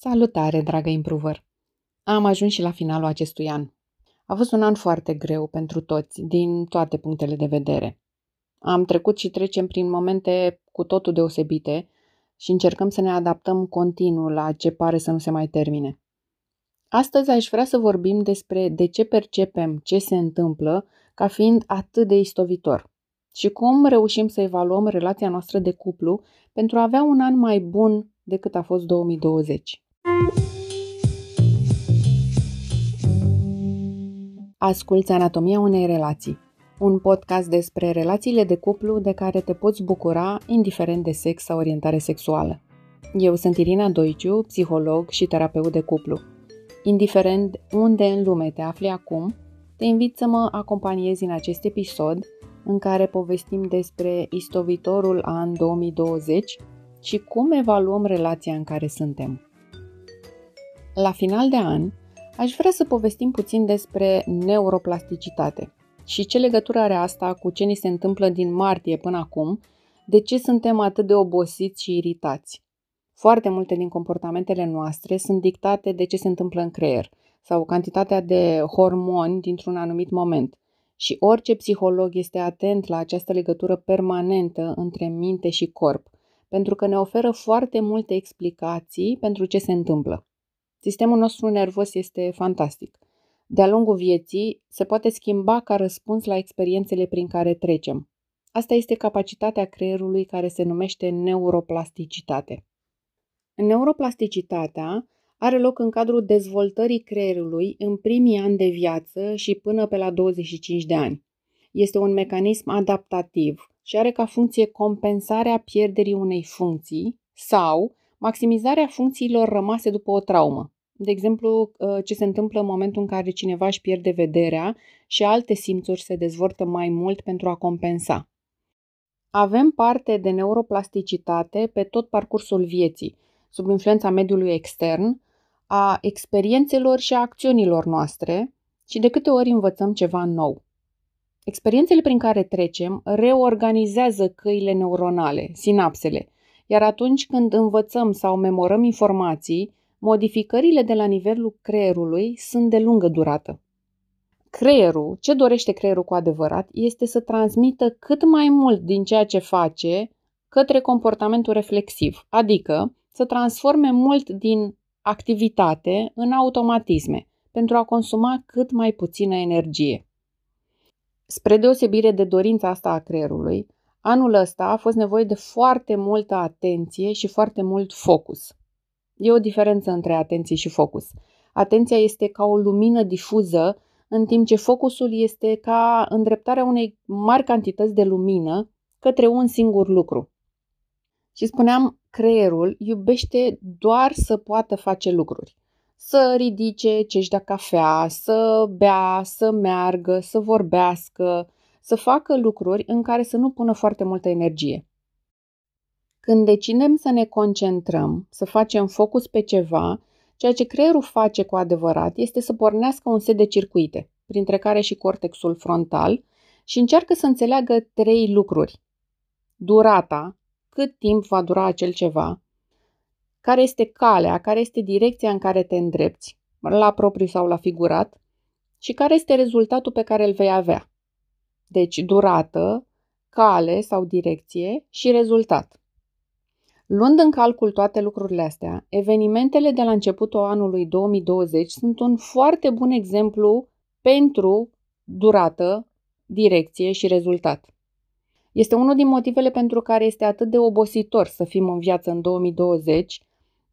Salutare, dragă improver! Am ajuns și la finalul acestui an. A fost un an foarte greu pentru toți, din toate punctele de vedere. Am trecut și trecem prin momente cu totul deosebite și încercăm să ne adaptăm continuu la ce pare să nu se mai termine. Astăzi aș vrea să vorbim despre de ce percepem ce se întâmplă ca fiind atât de istovitor și cum reușim să evaluăm relația noastră de cuplu pentru a avea un an mai bun decât a fost 2020. Asculți Anatomia unei relații, un podcast despre relațiile de cuplu de care te poți bucura indiferent de sex sau orientare sexuală. Eu sunt Irina Doiciu, psiholog și terapeut de cuplu. Indiferent unde în lume te afli acum, te invit să mă acompaniezi în acest episod în care povestim despre istovitorul an 2020 și cum evaluăm relația în care suntem. La final de an, aș vrea să povestim puțin despre neuroplasticitate și ce legătură are asta cu ce ni se întâmplă din martie până acum, de ce suntem atât de obosiți și iritați. Foarte multe din comportamentele noastre sunt dictate de ce se întâmplă în creier sau cantitatea de hormoni dintr-un anumit moment. Și orice psiholog este atent la această legătură permanentă între minte și corp, pentru că ne oferă foarte multe explicații pentru ce se întâmplă. Sistemul nostru nervos este fantastic. De-a lungul vieții se poate schimba ca răspuns la experiențele prin care trecem. Asta este capacitatea creierului care se numește neuroplasticitate. Neuroplasticitatea are loc în cadrul dezvoltării creierului în primii ani de viață și până pe la 25 de ani. Este un mecanism adaptativ și are ca funcție compensarea pierderii unei funcții sau maximizarea funcțiilor rămase după o traumă. De exemplu, ă, ce se întâmplă în momentul în care cineva își pierde vederea și alte simțuri se dezvoltă mai mult pentru a compensa. Avem parte de neuroplasticitate pe tot parcursul vieții, sub influența mediului extern, a experiențelor și a acțiunilor noastre și de câte ori învățăm ceva nou. Experiențele prin care trecem reorganizează căile neuronale, sinapsele, iar atunci când învățăm sau memorăm informații, modificările de la nivelul creierului sunt de lungă durată. Creierul, ce dorește creierul cu adevărat, este să transmită cât mai mult din ceea ce face către comportamentul reflexiv, adică să transforme mult din activitate în automatisme, pentru a consuma cât mai puțină energie. Spre deosebire de dorința asta a creierului, anul ăsta a fost nevoie de foarte multă atenție și foarte mult focus. E o diferență între atenție și focus. Atenția este ca o lumină difuză, în timp ce focusul este ca îndreptarea unei mari cantități de lumină către un singur lucru. Și spuneam, creierul iubește doar să poată face lucruri. Să ridice ce-și dea cafea, să bea, să meargă, să vorbească, să facă lucruri în care să nu pună foarte multă energie. Când decidem să ne concentrăm, să facem focus pe ceva, ceea ce creierul face cu adevărat este să pornească un set de circuite, printre care și cortexul frontal, și încearcă să înțeleagă trei lucruri. Durata, cât timp va dura acel ceva, care este calea, care este direcția în care te îndrepți, la propriu sau la figurat, și care este rezultatul pe care îl vei avea. Deci durată, cale sau direcție și rezultat. Luând în calcul toate lucrurile astea, evenimentele de la începutul anului 2020 sunt un foarte bun exemplu pentru durată, direcție și rezultat. Este unul din motivele pentru care este atât de obositor să fim în viață în 2020,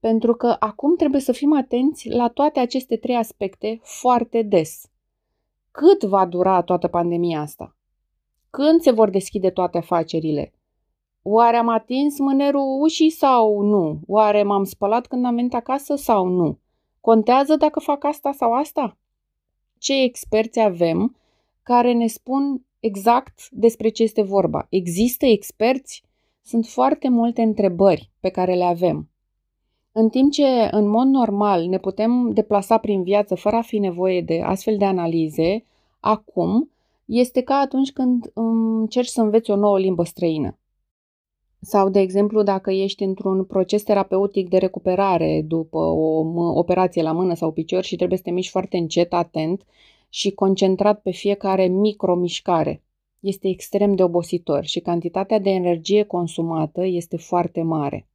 pentru că acum trebuie să fim atenți la toate aceste trei aspecte foarte des. Cât va dura toată pandemia asta? Când se vor deschide toate afacerile? Oare am atins mânerul ușii sau nu? Oare m-am spălat când am venit acasă sau nu? Contează dacă fac asta sau asta? Ce experți avem care ne spun exact despre ce este vorba? Există experți? Sunt foarte multe întrebări pe care le avem. În timp ce, în mod normal, ne putem deplasa prin viață fără a fi nevoie de astfel de analize, acum este ca atunci când încerci să înveți o nouă limbă străină. Sau, de exemplu, dacă ești într-un proces terapeutic de recuperare după o operație la mână sau picior și trebuie să te miști foarte încet, atent și concentrat pe fiecare micromișcare. Este extrem de obositor și cantitatea de energie consumată este foarte mare.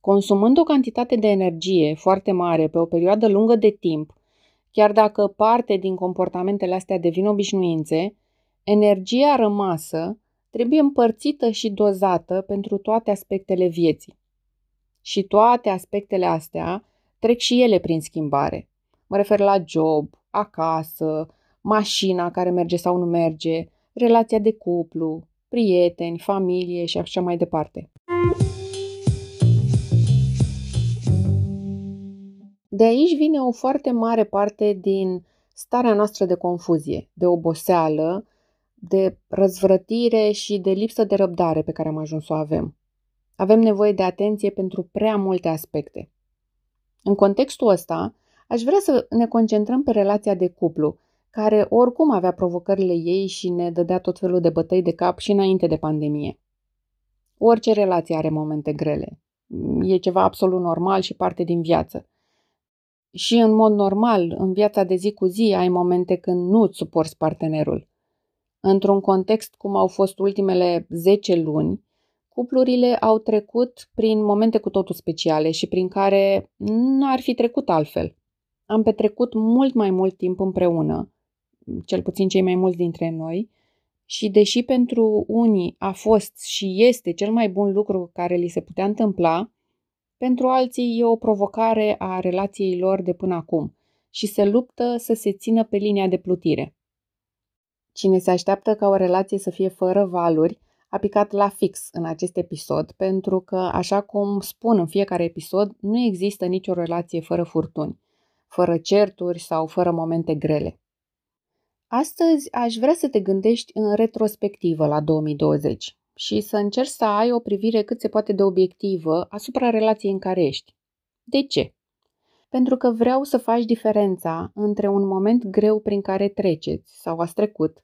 Consumând o cantitate de energie foarte mare pe o perioadă lungă de timp, chiar dacă parte din comportamentele astea devin obișnuințe, energia rămasă trebuie împărțită și dozată pentru toate aspectele vieții. Și toate aspectele astea trec și ele prin schimbare. Mă refer la job, acasă, mașina care merge sau nu merge, relația de cuplu, prieteni, familie și așa mai departe. De aici vine o foarte mare parte din starea noastră de confuzie, de oboseală, de răzvrătire și de lipsă de răbdare pe care am ajuns să o avem. Avem nevoie de atenție pentru prea multe aspecte. În contextul ăsta, aș vrea să ne concentrăm pe relația de cuplu, care oricum avea provocările ei și ne dădea tot felul de bătăi de cap și înainte de pandemie. Orice relație are momente grele. E ceva absolut normal și parte din viață. Și în mod normal, în viața de zi cu zi, ai momente când nu îți suporți partenerul. Într-un context cum au fost ultimele 10 luni, cuplurile au trecut prin momente cu totul speciale și prin care nu ar fi trecut altfel. Am petrecut mult mai mult timp împreună, cel puțin cei mai mulți dintre noi, și deși pentru unii a fost și este cel mai bun lucru care li se putea întâmpla, pentru alții e o provocare a relației lor de până acum și se luptă să se țină pe linia de plutire. Cine se așteaptă ca o relație să fie fără valuri, a picat la fix în acest episod, pentru că, așa cum spun în fiecare episod, nu există nicio relație fără furtuni, fără certuri sau fără momente grele. Astăzi aș vrea să te gândești în retrospectivă la 2020 și să încerci să ai o privire cât se poate de obiectivă asupra relației în care ești. De ce? Pentru că vreau să faci diferența între un moment greu prin care treceți sau ați trecut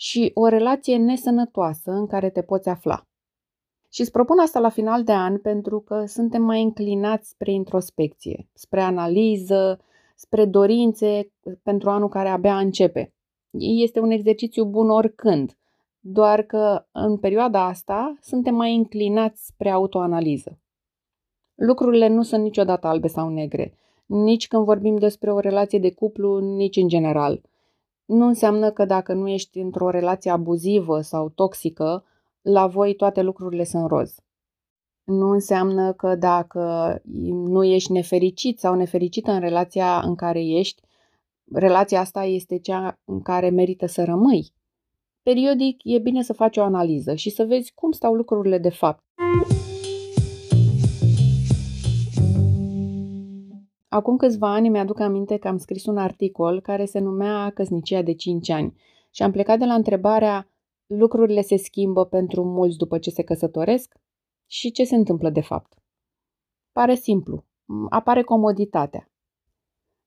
și o relație nesănătoasă în care te poți afla. Și îți propun asta la final de an pentru că suntem mai înclinați spre introspecție, spre analiză, spre dorințe pentru anul care abia începe. Este un exercițiu bun oricând, doar că în perioada asta suntem mai înclinați spre autoanaliză. Lucrurile nu sunt niciodată albe sau negre, nici când vorbim despre o relație de cuplu, nici în general. Nu înseamnă că dacă nu ești într-o relație abuzivă sau toxică, la voi toate lucrurile sunt roz. Nu înseamnă că dacă nu ești nefericit sau nefericită în relația în care ești, relația asta este cea în care merită să rămâi. Periodic e bine să faci o analiză și să vezi cum stau lucrurile de fapt. Acum câțiva ani mi-aduc aminte că am scris un articol care se numea Căsnicia de 5 ani și am plecat de la întrebarea lucrurile se schimbă pentru mulți după ce se căsătoresc și ce se întâmplă de fapt. Pare simplu. Apare comoditatea.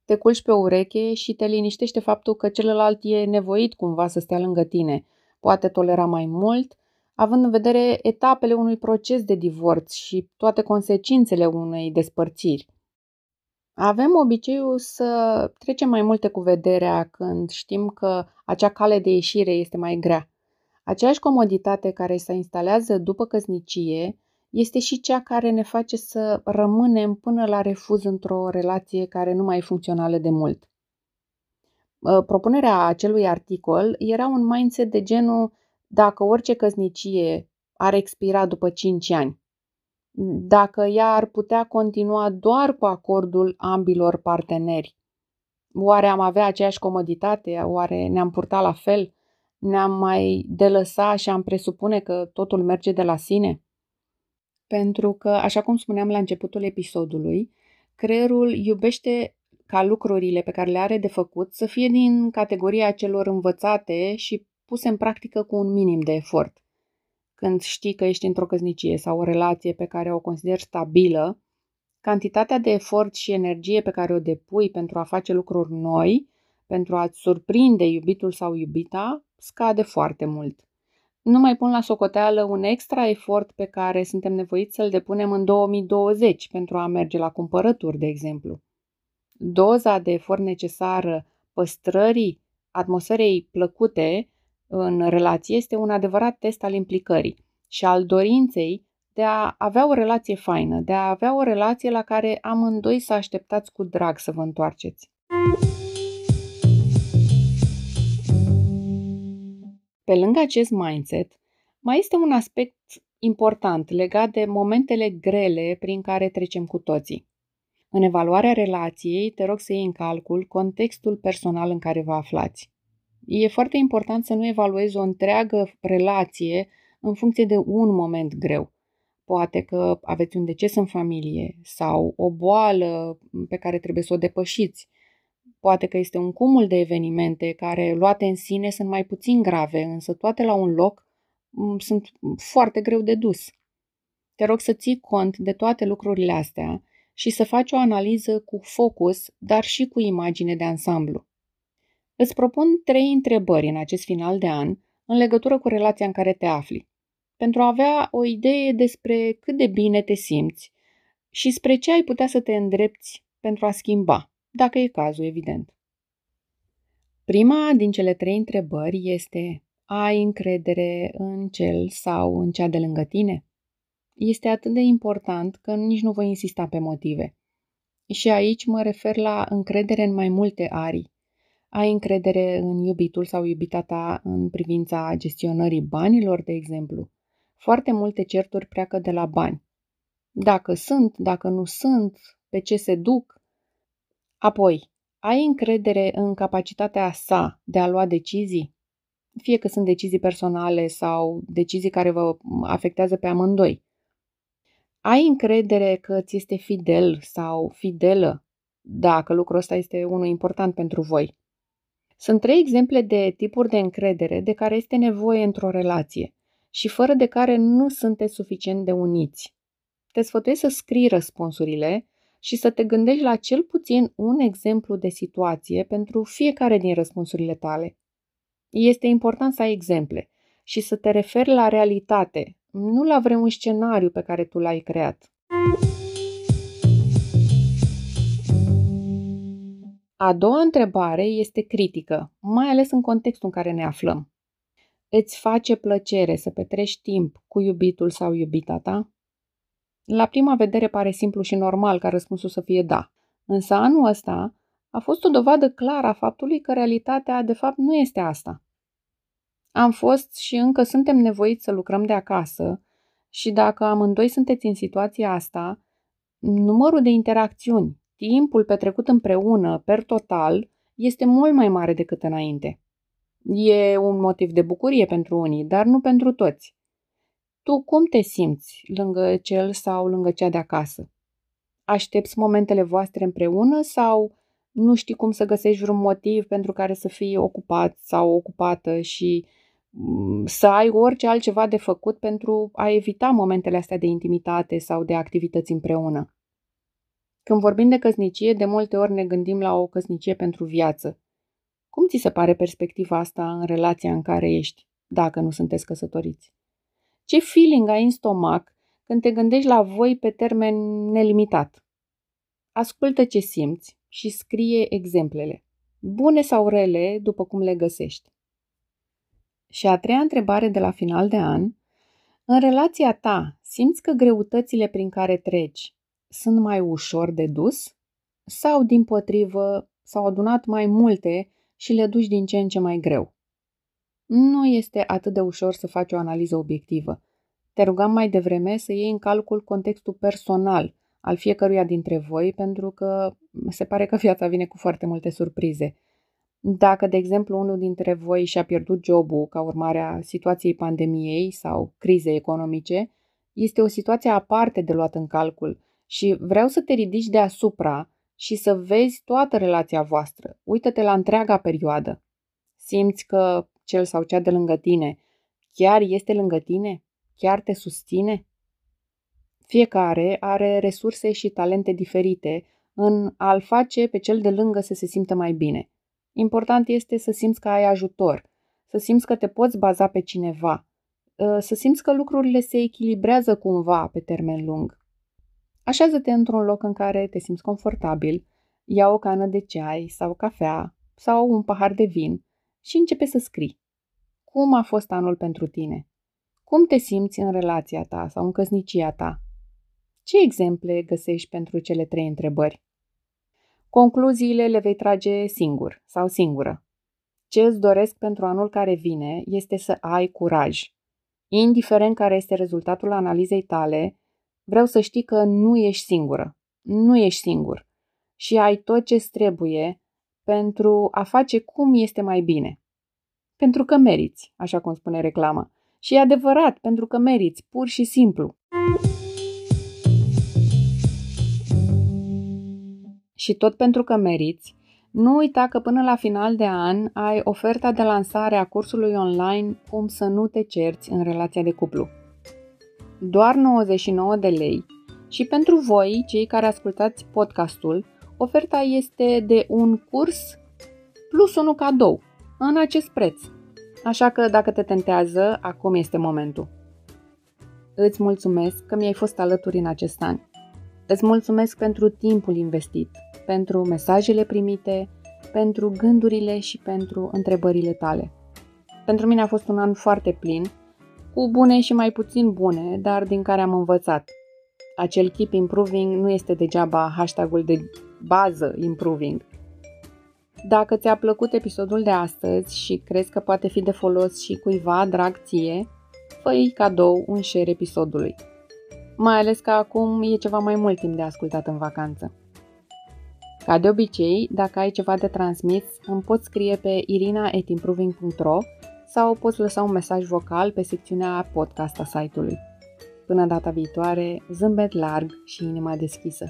Te culci pe o ureche și te liniștește faptul că celălalt e nevoit cumva să stea lângă tine, poate tolera mai mult, având în vedere etapele unui proces de divorț și toate consecințele unei despărțiri. Avem obiceiul să trecem mai multe cu vederea când știm că acea cale de ieșire este mai grea. Aceeași comoditate care se instalează după căsnicie este și cea care ne face să rămânem până la refuz într-o relație care nu mai e funcțională de mult. Propunerea acelui articol era un mindset de genul dacă orice căsnicie ar expira după 5 ani, dacă ea ar putea continua doar cu acordul ambilor parteneri. Oare am avea aceeași comoditate? Oare ne-am purta la fel? Ne-am mai delăsa și am presupune că totul merge de la sine? Pentru că, așa cum spuneam la începutul episodului, creierul iubește ca lucrurile pe care le are de făcut să fie din categoria celor învățate și puse în practică cu un minim de efort când știi că ești într-o căsnicie sau o relație pe care o consideri stabilă, cantitatea de efort și energie pe care o depui pentru a face lucruri noi, pentru a-ți surprinde iubitul sau iubita, scade foarte mult. Nu mai pun la socoteală un extra efort pe care suntem nevoiți să-l depunem în 2020 pentru a merge la cumpărături, de exemplu. Doza de efort necesară păstrării atmosferei plăcute în relație este un adevărat test al implicării și al dorinței de a avea o relație faină, de a avea o relație la care amândoi să așteptați cu drag să vă întoarceți. Pe lângă acest mindset, mai este un aspect important legat de momentele grele prin care trecem cu toții. În evaluarea relației, te rog să iei în calcul contextul personal în care vă aflați. E foarte important să nu evaluezi o întreagă relație în funcție de un moment greu. Poate că aveți un deces în familie sau o boală pe care trebuie să o depășiți. Poate că este un cumul de evenimente care, luate în sine, sunt mai puțin grave, însă toate la un loc sunt foarte greu de dus. Te rog să ții cont de toate lucrurile astea și să faci o analiză cu focus, dar și cu imagine de ansamblu. Îți propun trei întrebări în acest final de an în legătură cu relația în care te afli, pentru a avea o idee despre cât de bine te simți și spre ce ai putea să te îndrepți pentru a schimba, dacă e cazul, evident. Prima din cele trei întrebări este ai încredere în cel sau în cea de lângă tine? Este atât de important că nici nu voi insista pe motive. Și aici mă refer la încredere în mai multe arii. Ai încredere în iubitul sau iubita ta în privința gestionării banilor, de exemplu? Foarte multe certuri pleacă de la bani. Dacă sunt, dacă nu sunt, pe ce se duc. Apoi, ai încredere în capacitatea sa de a lua decizii? Fie că sunt decizii personale sau decizii care vă afectează pe amândoi. Ai încredere că ți este fidel sau fidelă, dacă lucrul ăsta este unul important pentru voi. Sunt trei exemple de tipuri de încredere de care este nevoie într-o relație și fără de care nu sunteți suficient de uniți. Te sfătuiesc să scrii răspunsurile și să te gândești la cel puțin un exemplu de situație pentru fiecare din răspunsurile tale. Este important să ai exemple și să te referi la realitate, nu la vreun scenariu pe care tu l-ai creat. A doua întrebare este critică, mai ales în contextul în care ne aflăm. Îți face plăcere să petrești timp cu iubitul sau iubita ta? La prima vedere pare simplu și normal ca răspunsul să fie da, însă anul ăsta a fost o dovadă clară a faptului că realitatea de fapt nu este asta. Am fost și încă suntem nevoiți să lucrăm de acasă și dacă amândoi sunteți în situația asta, numărul de interacțiuni, timpul petrecut împreună, per total, este mult mai mare decât înainte. E un motiv de bucurie pentru unii, dar nu pentru toți. Tu cum te simți lângă cel sau lângă cea de acasă? Aștepți momentele voastre împreună sau nu știi cum să găsești vreun motiv pentru care să fii ocupat sau ocupată și Mm, să ai orice altceva de făcut pentru a evita momentele astea de intimitate sau de activități împreună. Când vorbim de căsnicie, de multe ori ne gândim la o căsnicie pentru viață. Cum ți se pare perspectiva asta în relația în care ești, dacă nu sunteți căsătoriți? Ce feeling ai în stomac când te gândești la voi pe termen nelimitat? Ascultă ce simți și scrie exemplele, bune sau rele, după cum le găsești. Și a treia întrebare de la final de an. În relația ta, simți că greutățile prin care treci sunt mai ușor de dus? Sau, din potrivă, s-au adunat mai multe și le duci din ce în ce mai greu? Nu este atât de ușor să faci o analiză obiectivă. Te rugam mai devreme să iei în calcul contextul personal al fiecăruia dintre voi, pentru că se pare că viața vine cu foarte multe surprize. Dacă, de exemplu, unul dintre voi și-a pierdut jobul ca urmare a situației pandemiei sau crizei economice, este o situație aparte de luat în calcul și vreau să te ridici deasupra și să vezi toată relația voastră. Uită-te la întreaga perioadă. Simți că cel sau cea de lângă tine chiar este lângă tine? Chiar te susține? Fiecare are resurse și talente diferite în a-l face pe cel de lângă să se simtă mai bine. Important este să simți că ai ajutor, să simți că te poți baza pe cineva, ă, să simți că lucrurile se echilibrează cumva pe termen lung. Așează-te într-un loc în care te simți confortabil, ia o cană de ceai sau cafea sau un pahar de vin și începe să scrii. Cum a fost anul pentru tine? Cum te simți în relația ta sau în căsnicia ta? Ce exemple găsești pentru cele trei întrebări? Concluziile le vei trage singur sau singură. Ce îți doresc pentru anul care vine este să ai curaj. Indiferent care este rezultatul analizei tale, vreau să știi că nu ești singură. Nu ești singur. Și ai tot ce trebuie pentru a face cum este mai bine. Pentru că meriți, așa cum spune reclama. Și e adevărat, pentru că meriți, pur și simplu. Și tot pentru că meriți, nu uita că până la final de an ai oferta de lansare a cursului online Cum să nu te cerți în relația de cuplu. Doar 99 de lei și pentru voi, cei care ascultați podcastul, oferta este de un curs plus unul cadou, în acest preț. Așa că dacă te tentează, acum este momentul. Îți mulțumesc că mi-ai fost alături în acest an. Îți mulțumesc pentru timpul investit, pentru mesajele primite, pentru gândurile și pentru întrebările tale. Pentru mine a fost un an foarte plin, cu bune și mai puțin bune, dar din care am învățat. Acel keep improving nu este degeaba hashtagul de bază improving. Dacă ți-a plăcut episodul de astăzi și crezi că poate fi de folos și cuiva drag ție, fă cadou un share episodului. Mai ales că acum e ceva mai mult timp de ascultat în vacanță. Ca de obicei, dacă ai ceva de transmis, îmi poți scrie pe irina.improving.ro sau poți lăsa un mesaj vocal pe secțiunea podcast a site-ului. Până data viitoare, zâmbet larg și inima deschisă!